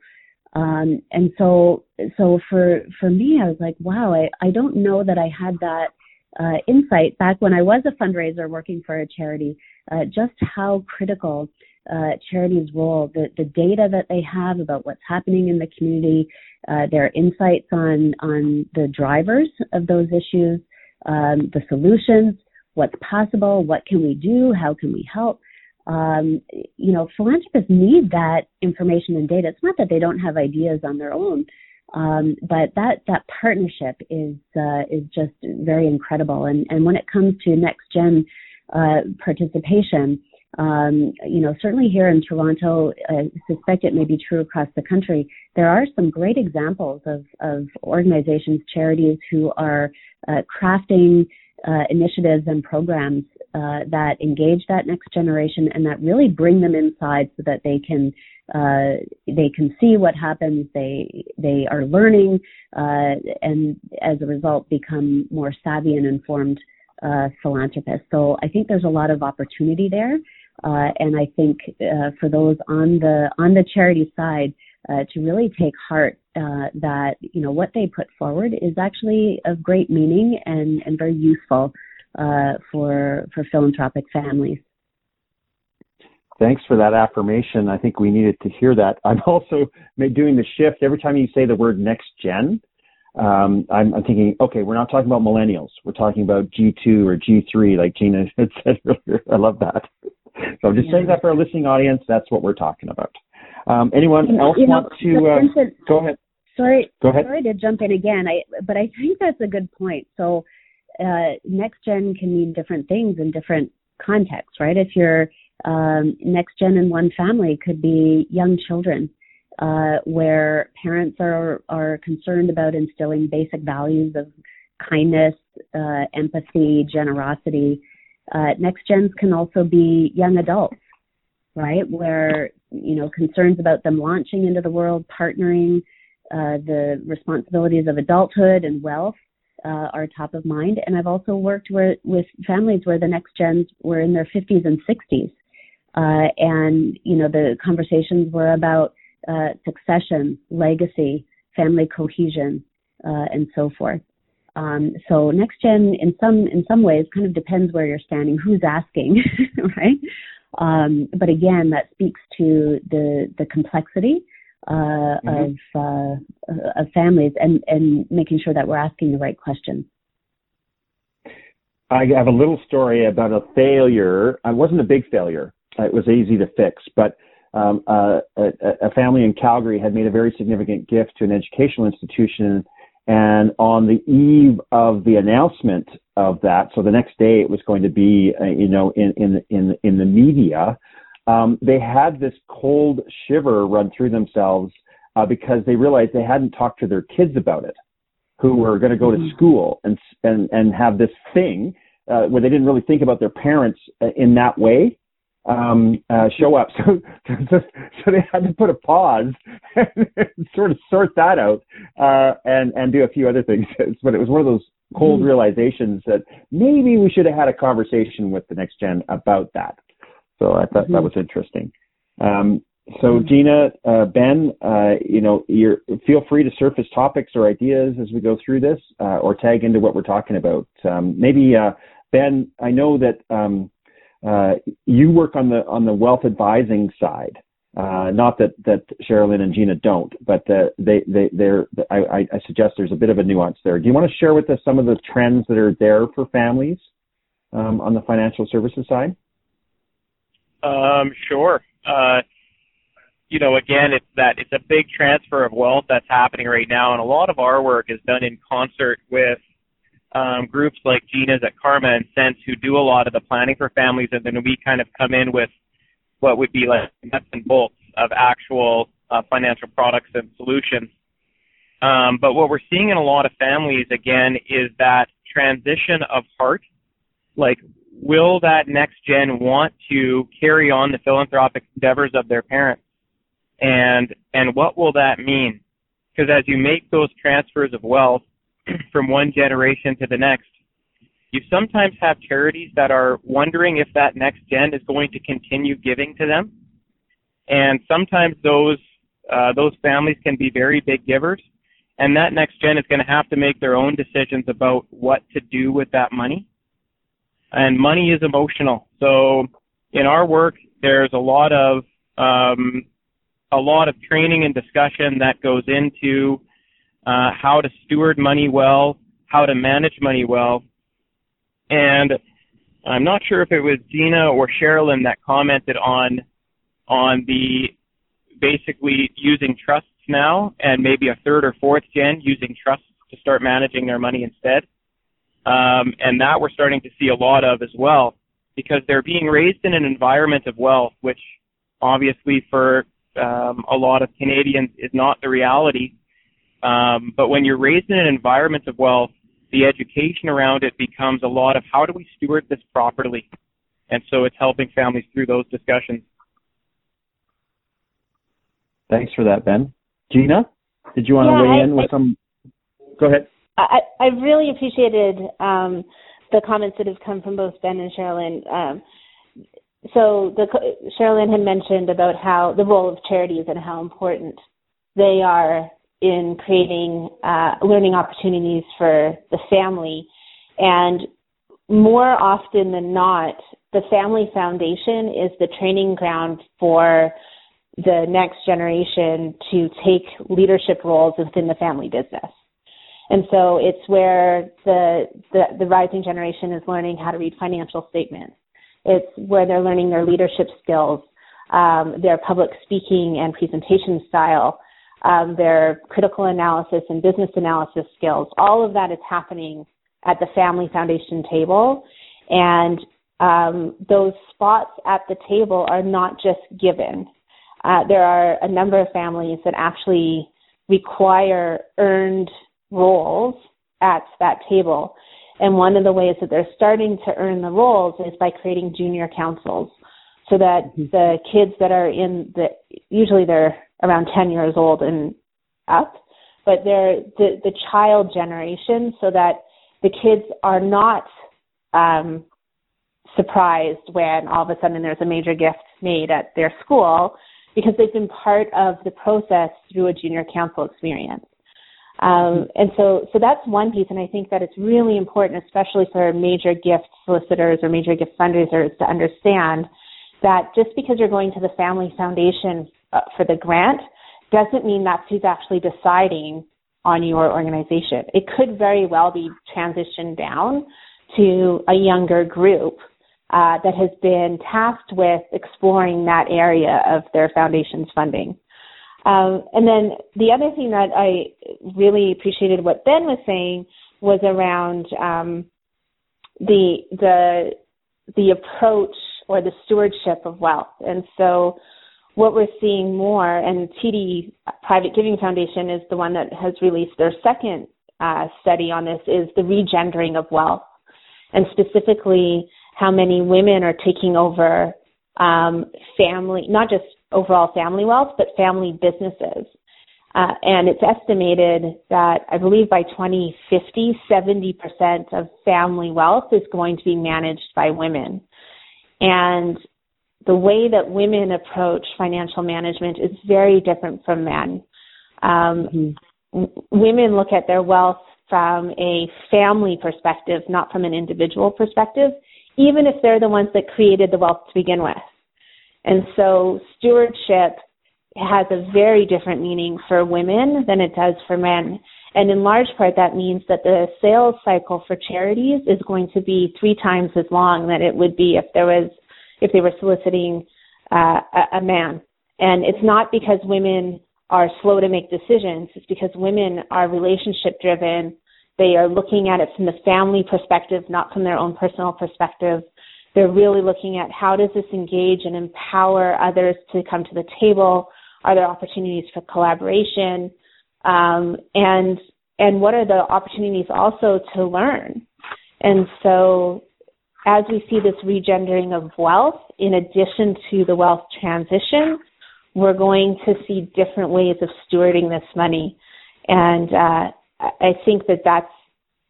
C: Um, and so, so for for me, I was like, wow, I, I don't know that I had that uh, insight back when I was a fundraiser working for a charity. Uh, just how critical uh, charities' role, the the data that they have about what's happening in the community, uh, their insights on on the drivers of those issues, um, the solutions, what's possible, what can we do, how can we help. Um, you know, philanthropists need that information and data. It's not that they don't have ideas on their own, Um, but that that partnership is uh, is just very incredible. And and when it comes to next gen uh, participation, um, you know, certainly here in Toronto, I suspect it may be true across the country. There are some great examples of of organizations, charities who are uh, crafting uh, initiatives and programs uh, that engage that next generation and that really bring them inside so that they can uh, they can see what happens. They they are learning uh, and as a result become more savvy and informed uh, philanthropists. So I think there's a lot of opportunity there, uh, and I think for those on the on the charity side. to really take heart that you know what they put forward is actually of great meaning and, and very useful uh, for for philanthropic families.
B: Thanks for that affirmation. I think we needed to hear that. I'm also doing the shift every time you say the word next gen. Um, I'm, I'm, thinking, okay, we're not talking about millennials. We're talking about G2 or G3, like Gina had said earlier. I love that. So I'm just yeah. saying that for our listening audience. That's what we're talking about. Um, anyone you else
C: you
B: want to?
C: Uh,
B: go ahead.
C: Sorry,
B: go ahead.
C: Sorry to jump in again. I, but I think that's a good point. So uh, next gen can mean different things in different contexts, right? If you're um, next gen in one family could be young children, uh, where parents are are concerned about instilling basic values of kindness, uh, empathy, generosity. Uh, next gens can also be young adults, right? Where you know concerns about them launching into the world, partnering, uh, the responsibilities of adulthood and wealth uh, are top of mind. And I've also worked where, with families where the next gens were in their 50s and 60s. Uh, and, you know, the conversations were about uh, succession, legacy, family cohesion, uh, and so forth. Um, so next gen, in some in some ways, kind of depends where you're standing, who's asking, right? Um, but again, that speaks to the the complexity uh, mm-hmm. of uh, of families and and making sure that we're asking the right questions.
B: I have a little story about a failure. It wasn't a big failure. It was easy to fix, but um, uh, a, a, family in Calgary had made a very significant gift to an educational institution, and on the eve of the announcement of that, so the next day it was going to be, uh, you know, in in in in the media um, they had this cold shiver run through themselves uh, because they realized they hadn't talked to their kids about it, who were going to go mm-hmm. to school and and and have this thing uh, where they didn't really think about their parents uh, in that way um, uh, show up. So, so, they had to put a pause and sort of sort that out uh, and and do a few other things. But it was one of those cold mm-hmm. realizations that maybe we should have had a conversation with the next gen about that. So I thought mm-hmm. that was interesting. Um, so mm-hmm. Gina, uh, Ben, uh, you know, you're feel free to surface topics or ideas as we go through this, uh, or tag into what we're talking about. Um, maybe uh, Ben, I know that um, uh, you work on the on the wealth advising side. Uh, not that that Sherilyn and Gina don't, but they they they're. I, I suggest there's a bit of a nuance there. Do you want to share with us some of the trends that are there for families um, on the financial services side?
D: Um, sure. Uh, you know, again, it's that it's a big transfer of wealth that's happening right now, and a lot of our work is done in concert with um, groups like Gina's at Karma and Sense who do a lot of the planning for families, and then we kind of come in with what would be like nuts and bolts of actual uh, financial products and solutions. Um, but what we're seeing in a lot of families, again, is that transition of heart. Like will that next gen want to carry on the philanthropic endeavors of their parents? And, and what will that mean? Because as you make those transfers of wealth from one generation to the next, you sometimes have charities that are wondering if that next gen is going to continue giving to them. And sometimes those, uh, those families can be very big givers. And that next gen is going to have to make their own decisions about what to do with that money and money is emotional. So in our work, there's a lot of um, a lot of training and discussion that goes into uh, how to steward money well, how to manage money well, and I'm not sure if it was Dina or Sherilyn that commented on on the basically using trusts now, and maybe a third or fourth gen using trusts to start managing their money instead. Um, and that we're starting to see a lot of as well, because they're being raised in an environment of wealth, which obviously for um, a lot of Canadians is not the reality. Um, but when you're raised in an environment of wealth, the education around it becomes a lot of how do we steward this properly? And so it's helping families through those discussions.
B: Thanks for that, Ben. Gina, did you want
E: yeah,
B: to weigh
E: I,
B: in with
E: I,
B: some? Go ahead.
E: I, I really appreciated um, the comments that have come from both Ben and Sherilyn. Um, so the Sherilyn had mentioned about how the role of charities and how important they are in creating uh, learning opportunities for the family, and more often than not, the family foundation is the training ground for the next generation to take leadership roles within the family business. And so it's where the, the, the rising generation is learning how to read financial statements. It's where they're learning their leadership skills, um, their public speaking and presentation style, um, their critical analysis and business analysis skills. All of that is happening at the Family Foundation table. And um, those spots at the table are not just given. Uh, there are a number of families that actually require earned roles at that table. And one of the ways that they're starting to earn the roles is by creating junior councils so that mm-hmm. the kids that are in the, usually they're around 10 years old and up, but they're the, the child generation so that the kids are not um, surprised when all of a sudden there's a major gift made at their school because they've been part of the process through a junior council experience. Um, and so, so that's one piece, and I think that it's really important, especially for major gift solicitors or major gift fundraisers, to understand that just because you're going to the Family Foundation uh, for the grant doesn't mean that's who's actually deciding on your organization. It could very well be transitioned down to a younger group uh, that has been tasked with exploring that area of their foundation's funding. Um, and then the other thing that I really appreciated what Ben was saying was around um, the the the approach or the stewardship of wealth. And so what we're seeing more, and TD Private Giving Foundation is the one that has released their second uh, study on this, is the regendering of wealth, and specifically how many women are taking over um, family, not just overall family wealth, but family businesses. Uh, and it's estimated that I believe by 2050, 70% of family wealth is going to be managed by women. And the way that women approach financial management is very different from men. Um, mm-hmm. Women look at their wealth from a family perspective, not from an individual perspective, even if they're the ones that created the wealth to begin with. And so stewardship has a very different meaning for women than it does for men. And in large part, that means that the sales cycle for charities is going to be three times as long than it would be if there was, if they were soliciting uh, a, a man. And it's not because women are slow to make decisions. It's because women are relationship driven. They are looking at it from the family perspective, not from their own personal perspective. They're really looking at how does this engage and empower others to come to the table? Are there opportunities for collaboration? Um, and and what are the opportunities also to learn? And so as we see this regendering of wealth, in addition to the wealth transition, we're going to see different ways of stewarding this money. And uh, I think that that's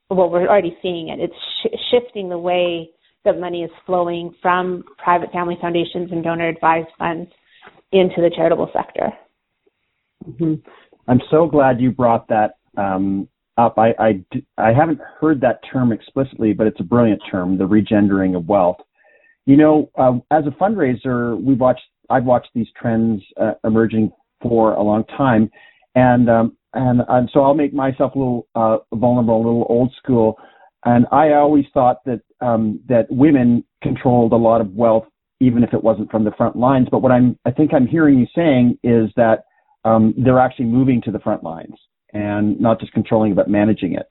E: well, we're already seeing it. It's sh- shifting the way that money is flowing from private family foundations and donor advised funds into the charitable sector.
B: Mm-hmm. I'm so glad you brought that um, up. I, I, I haven't heard that term explicitly, but it's a brilliant term, the regendering of wealth. You know, uh, as a fundraiser, we've watched, I've watched these trends uh, emerging for a long time, and um, and and so I'll make myself a little uh, vulnerable, a little old school. And I always thought that um, that women controlled a lot of wealth, even if it wasn't from the front lines. But what I'm, I think I'm hearing you saying is that um, they're actually moving to the front lines and not just controlling but managing it.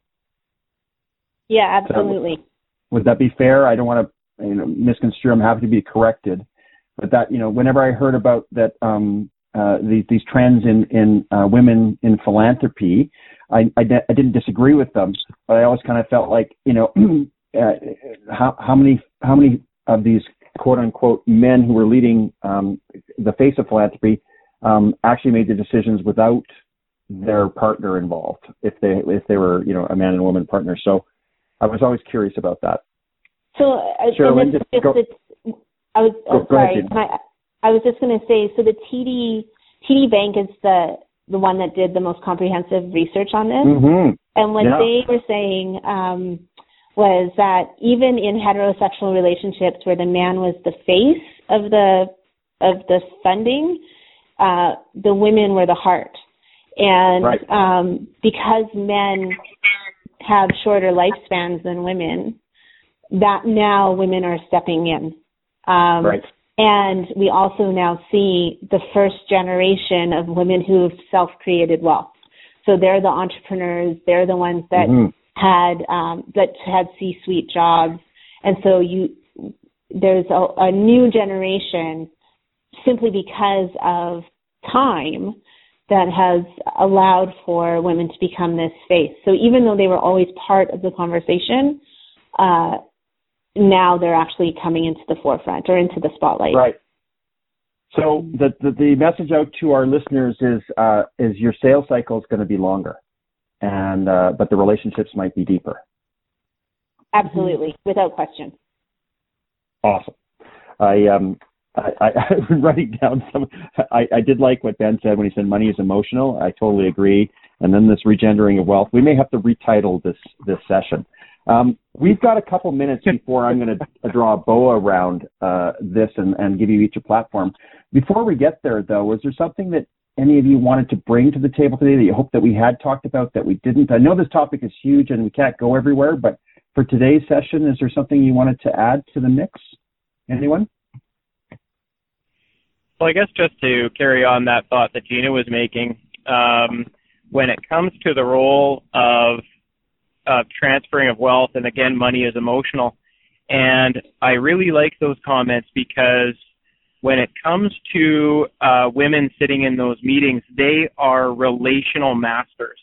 E: Yeah, absolutely.
B: So, would that be fair? I don't want to you know, misconstrue. I'm happy to be corrected, but that you know, whenever I heard about that um, uh, these, these trends in in uh, women in philanthropy, I, I, I didn't disagree with them, but I always kind of felt like you know, uh, how how many how many of these quote unquote men who were leading um, the face of philanthropy um, actually made the decisions without their partner involved if they if they were you know a man and woman partner. So I was always curious about that.
E: So uh, just, just go, I was oh, go, sorry. Go ahead, I was just going to say so the TD TD Bank is the the one that did the most comprehensive research on this,
B: mm-hmm.
E: and what
B: yeah.
E: they were saying um, was that even in heterosexual relationships where the man was the face of the of the funding, uh, the women were the heart. And
B: right.
E: um, because men have shorter lifespans than women, that now women are stepping in. Um,
B: right.
E: And we also now see the first generation of women who've self-created wealth. So they're the entrepreneurs. They're the ones that
B: mm-hmm.
E: had um, that had C-suite jobs. And so you there's a, a new generation simply because of time that has allowed for women to become this face. So even though they were always part of the conversation, uh, now they're actually coming into the forefront or into the spotlight.
B: Right. So the the, the message out to our listeners is uh, is your sales cycle is going to be longer, and uh, but the relationships might be deeper.
E: Absolutely, without question.
B: Awesome. I um I, I, I was writing down some. I, I did like what Ben said when he said money is emotional. I totally agree. And then this regendering of wealth. We may have to retitle this this session. Um, we've got a couple minutes before I'm going to draw a bow around uh, this and, and give you each a platform. Before we get there, though, was there something that any of you wanted to bring to the table today that you hope that we had talked about that we didn't? I know this topic is huge and we can't go everywhere, but for today's session, is there something you wanted to add to the mix? Anyone?
D: Well, I guess just to carry on that thought that Gina was making, um, when it comes to the role of of transferring of wealth, and again, money is emotional. And I really like those comments because when it comes to uh, women sitting in those meetings, they are relational masters.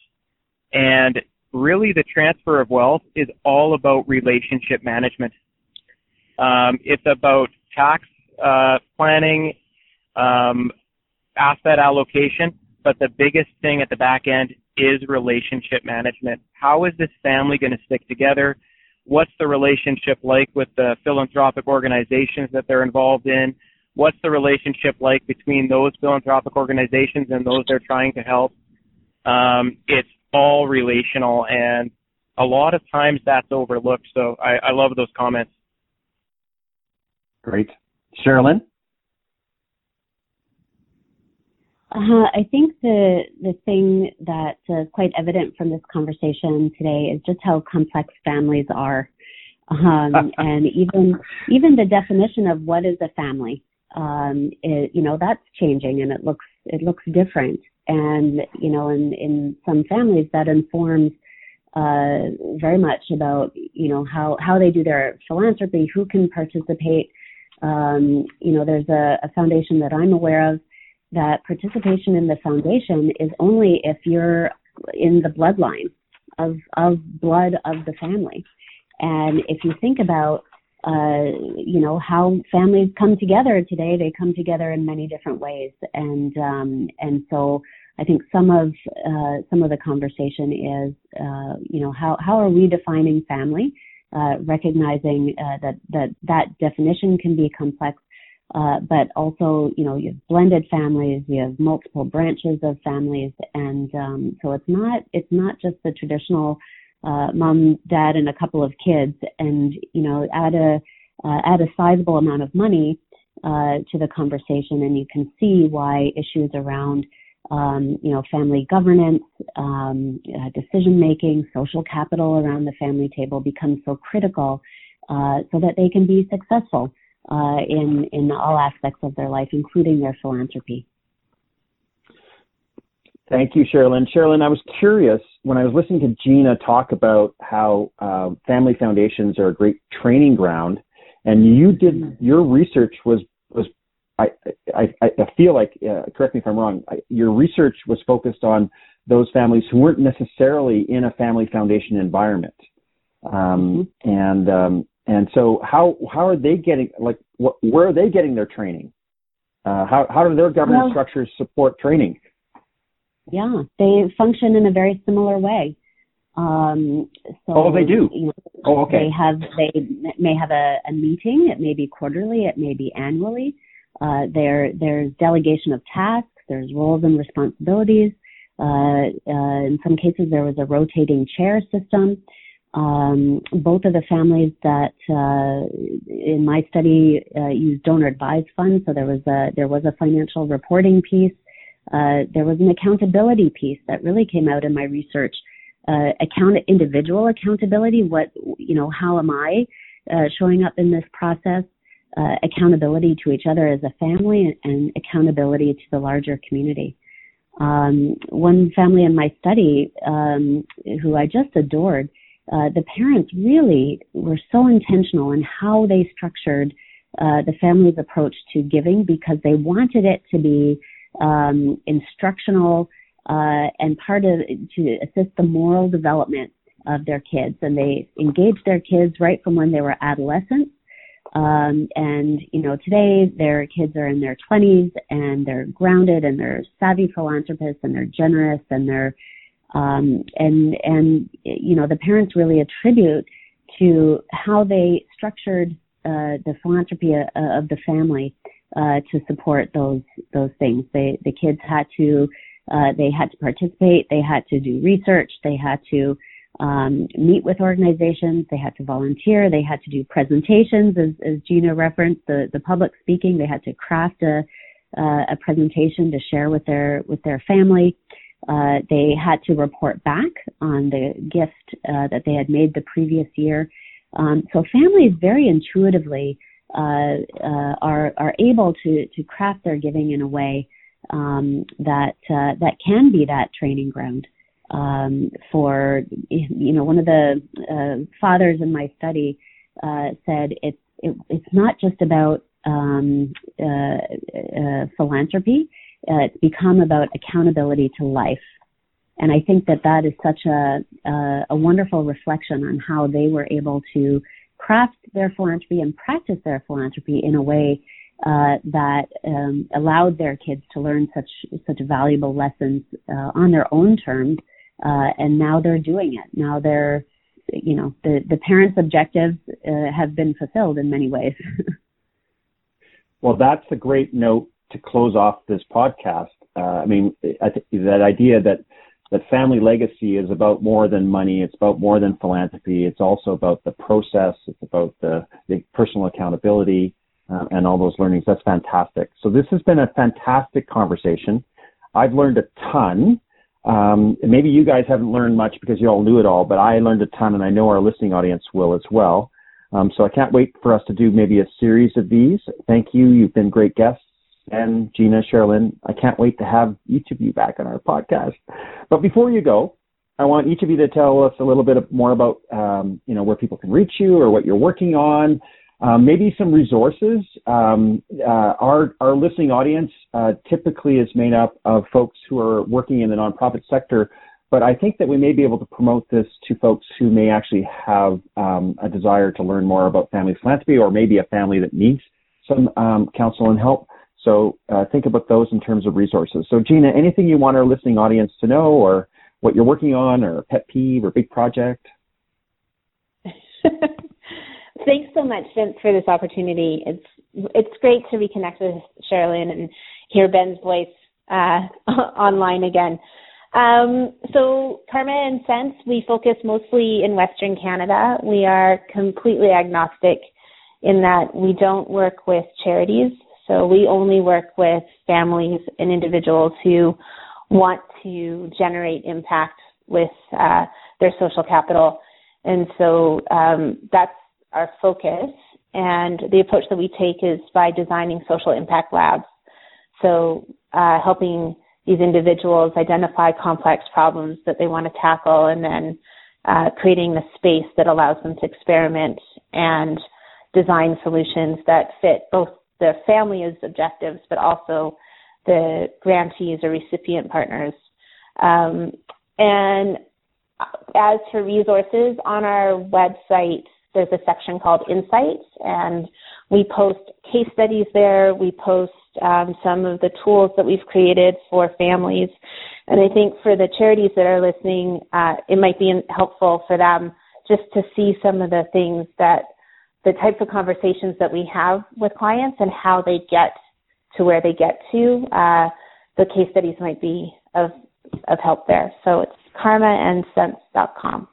D: And really, the transfer of wealth is all about relationship management. Um, it's about tax uh, planning um, asset allocation, but the biggest thing at the back end is relationship management. How is this family going to stick together? What's the relationship like with the philanthropic organizations that they're involved in? What's the relationship like between those philanthropic organizations and those they're trying to help? Um, it's all relational, and a lot of times that's overlooked. So I, I love those comments.
B: Great. Sherilyn?
C: Uh, I think the the thing that is quite evident from this conversation today is just how complex families are, um, and even even the definition of what is a family. Um, it, you know that's changing, and it looks it looks different. And you know, in in some families, that informs uh, very much about you know how how they do their philanthropy, who can participate. Um, you know, there's a, a foundation that I'm aware of that participation in the foundation is only if you're in the bloodline of of blood of the family. And if you think about uh, you know how families come together today, they come together in many different ways, and um, and so I think some of uh, some of the conversation is uh, you know how how are we defining family, uh, recognizing uh, that that that definition can be complex, uh, but also, you know, you have blended families, you have multiple branches of families, and um, so it's not it's not just the traditional uh, mom, dad, and a couple of kids, and you know, add a uh, add a sizable amount of money uh, to the conversation, and you can see why issues around um, you know family governance, um, uh, decision making, social capital around the family table becomes so critical, uh, so that they can be successful uh, in in all aspects of their life, including their philanthropy.
B: Thank you, Sherilyn. Sherilyn, I was curious when I was listening to Gina talk about how uh, family foundations are a great training ground, and you did mm-hmm. your research was was I I, I feel like uh, correct me if I'm wrong. I, your research was focused on those families who weren't necessarily in a family foundation environment, um, mm-hmm. and um, and so how how are they getting like what, where are they getting their training? Uh, how how do their governance well, structures support training?
C: Yeah, they function in a very similar way. Um,
B: so, oh, they do. You know, oh, okay.
C: They have they may have a, a meeting. It may be quarterly. It may be annually. Uh, there there's delegation of tasks. There's roles and responsibilities. Uh, uh, in some cases, there was a rotating chair system. Um, both of the families that uh, in my study uh, used donor advised funds, so there was a there was a financial reporting piece. Uh, there was an accountability piece that really came out in my research. Uh, account individual accountability. What you know, how am I uh, showing up in this process? Uh, accountability to each other as a family, and, and accountability to the larger community. Um, one family in my study, um, who I just adored, uh, the parents really were so intentional in how they structured uh, the family's approach to giving because they wanted it to be um, instructional uh, and part of to assist the moral development of their kids. And they engaged their kids right from when they were adolescents. Um, and you know, today their kids are in their 20s and they're grounded and they're savvy philanthropists and they're generous and they're um, and and you know the parents really attribute to how they structured uh, the philanthropy uh, of the family uh, to support those those things. They the kids had to uh, they had to participate, they had to do research, they had to um, meet with organizations, they had to volunteer, they had to do presentations, as, as Gina referenced, the the public speaking. They had to craft a uh, a presentation to share with their with their family. Uh, they had to report back on the gift uh, that they had made the previous year. Um, so families very intuitively uh, uh, are are able to to craft their giving in a way um, that uh, that can be that training ground um, for you know one of the uh, fathers in my study said it's it, it's not just about um, philanthropy uh, it's become about accountability to life. And I think that that is such a, a, a wonderful reflection on how they were able to craft their philanthropy and practice their philanthropy in a way uh, that um, allowed their kids to learn such such valuable lessons uh, on their own terms. Uh, and now they're doing it. Now they're, you know, the the parents' objectives uh, have been fulfilled in many ways.
B: well, that's a great note to close off this podcast, uh, I mean, I th- that idea that that family legacy is about more than money. It's about more than philanthropy. It's also about the process. It's about the, the personal accountability uh, and all those learnings. That's fantastic. So this has been a fantastic conversation. I've learned a ton. Um, maybe you guys haven't learned much because you all knew it all, but I learned a ton, and I know our listening audience will as well. Um, so I can't wait for us to do maybe a series of these. Thank you. You've been great guests and Gina, Sherilyn. I can't wait to have each of you back on our podcast. But before you go, I want each of you to tell us a little bit more about, um, you know, where people can reach you or what you're working on. Um, maybe some resources. Um, uh, our our listening audience uh, typically is made up of folks who are working in the nonprofit sector, but I think that we may be able to promote this to folks who may actually have um, a desire to learn more about family philanthropy, or maybe a family that needs some um, counsel and help. So uh, think about those in terms of resources. So Gina, anything you want our listening audience to know, or what you're working on, or pet peeve, or big project?
E: Thanks so much, Vince, for this opportunity. It's it's great to reconnect with Sherilyn and hear Ben's voice uh, online again. Um, so Karma and Sense, we focus mostly in Western Canada. We are completely agnostic in that we don't work with charities. So we only work with families and individuals who want to generate impact with uh, their social capital. And so um, that's our focus. And the approach that we take is by designing social impact labs. So uh, helping these individuals identify complex problems that they want to tackle and then uh, creating the space that allows them to experiment and design solutions that fit both the family's objectives but also the grantees or recipient partners. Um, and as for resources on our website, there's a section called Insights, and we post case studies there. We post um, some of the tools that we've created for families. And I think for the charities that are listening, uh, it might be helpful for them just to see some of the things that the types of conversations that we have with clients and how they get to where they get to. Uh, the case studies might be of of help there. So it's karmaandsense.com.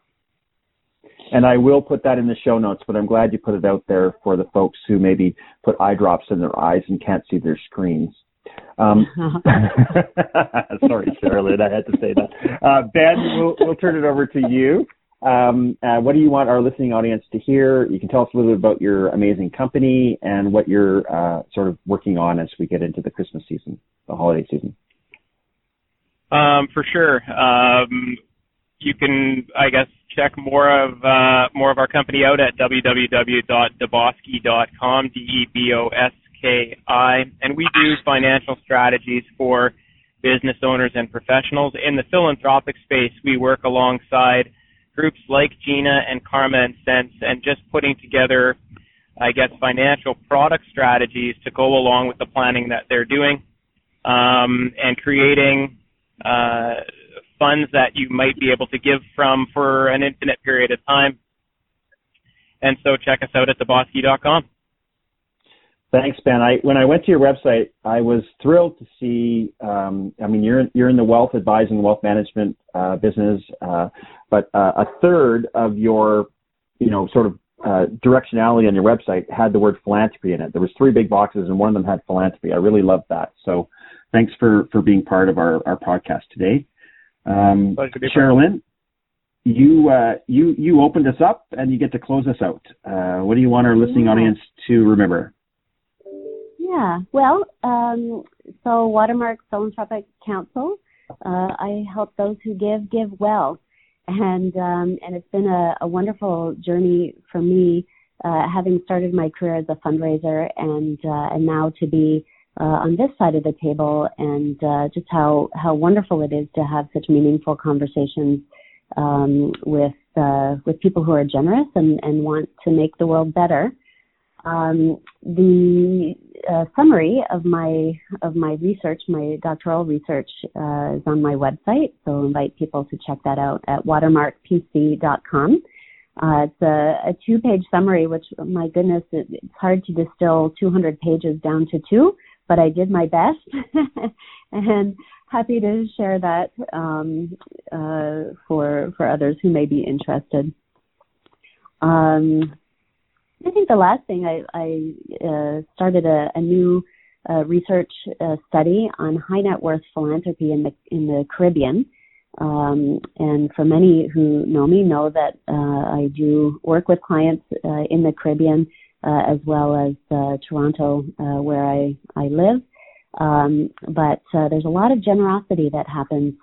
B: And I will put that in the show notes, but I'm glad you put it out there for the folks who maybe put eye drops in their eyes and can't see their screens. Um, sorry, Charlotte, I had to say that. Uh, ben, we'll, we'll, turn it over to you. Um, uh, what do you want our listening audience to hear? You can tell us a little bit about your amazing company and what you're uh, sort of working on as we get into the Christmas season, the holiday season.
D: Um, for sure. Um, you can, I guess, check more of uh, more of our company out at www.deboski.com, D-E-B-O-S-K-I, and we do financial strategies for business owners and professionals. In the philanthropic space, we work alongside groups like Gina and Karma and Sense, and just putting together, I guess, financial product strategies to go along with the planning that they're doing, um, and creating uh, funds that you might be able to give from for an infinite period of time. And so check us out at deboski.com.
B: Thanks, Ben. I, when I went to your website, I was thrilled to see. Um, I mean, you're you're in the wealth advising, wealth management uh, business, uh, but uh, a third of your, you know, sort of uh, directionality on your website had the word philanthropy in it. There was three big boxes, and one of them had philanthropy. I really loved that. So, thanks for for being part of our our podcast today. Um, Sherilyn, you uh, you you opened us up, and you get to close us out. Uh, what do you want our listening yeah. audience to remember?
C: Yeah, well, um, so Watermark Philanthropic Counsel, uh, I help those who give give well, and um, and it's been a, a wonderful journey for me, uh, having started my career as a fundraiser, and uh, and now to be uh, on this side of the table and uh, just how, how wonderful it is to have such meaningful conversations um, with uh, with people who are generous and, and want to make the world better. Um, the uh, summary of my of my research, my doctoral research, uh, is on my website. So I invite people to check that out at watermarkpc.com. Uh, it's a, a two-page summary, which, my goodness, it, it's hard to distill 200 pages down to two but I did my best and happy to share that um, uh, for for others who may be interested. Um, I think the last thing I, I uh, started a, a new uh, research uh, study on high net worth philanthropy in the in the Caribbean. Um, and for many who know me, know that uh, I do work with clients uh, in the Caribbean uh, as well as Toronto, where I, I live. Um, but there's a lot of generosity that happens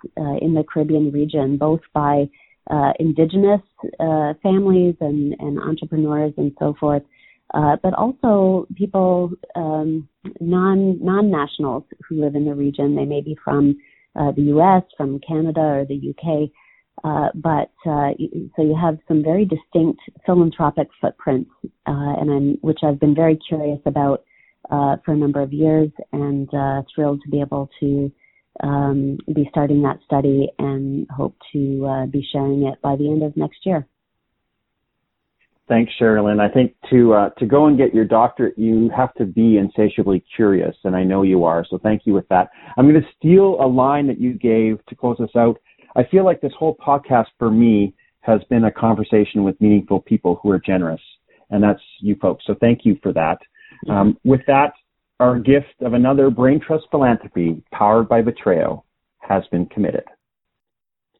C: in the Caribbean region, both by uh, indigenous uh, families and, and entrepreneurs and so forth, uh, but also people um, non non nationals who live in the region. They may be from uh, the U.S., from Canada, or the U.K. Uh, but uh, so you have some very distinct philanthropic footprints, uh, and I'm, which I've been very curious about uh, for a number of years, and uh, thrilled to be able to um, be starting that study and hope to be sharing it by the end of next year.
B: Thanks, Sherilyn. I think to to go and get your doctorate, you have to be insatiably curious, and I know you are. So thank you with that. I'm going to steal a line that you gave to close us out I feel like this whole podcast for me has been a conversation with meaningful people who are generous, and that's you folks. So thank you for that. Mm-hmm. Um, with that, our gift of another Brain Trust philanthropy powered by Vitreo has been committed.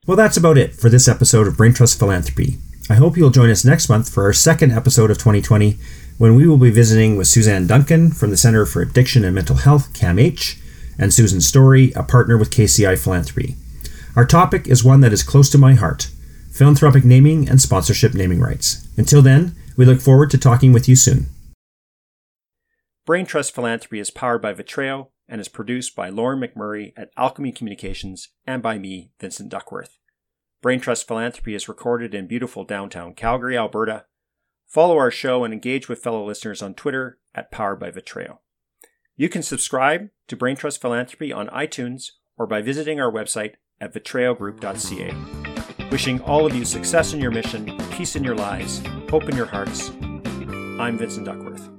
A: Well, that's about it for this episode of Brain Trust Philanthropy. I hope you'll join us next month for our second episode of 2020 when we will be visiting with Suzanne Duncan from the Center for Addiction and Mental Health, CAMH,
B: and Susan Story, a partner with KCI Philanthropy. Our topic is one that is close to my heart philanthropic naming and sponsorship naming rights. Until then, we look forward to talking with you soon. Brain Trust Philanthropy is powered by Vitreo and is produced by Lauren McMurray at Alchemy Communications and by me, Vincent Duckworth. Brain Trust Philanthropy is recorded in beautiful downtown Calgary, Alberta. Follow our show and engage with fellow listeners on Twitter at Powered by Vitreo. You can subscribe to Brain Trust Philanthropy on iTunes or by visiting our website at vitreogroup.ca. Wishing all of you success in your mission, peace in your lives, hope in your hearts. I'm Vincent Duckworth.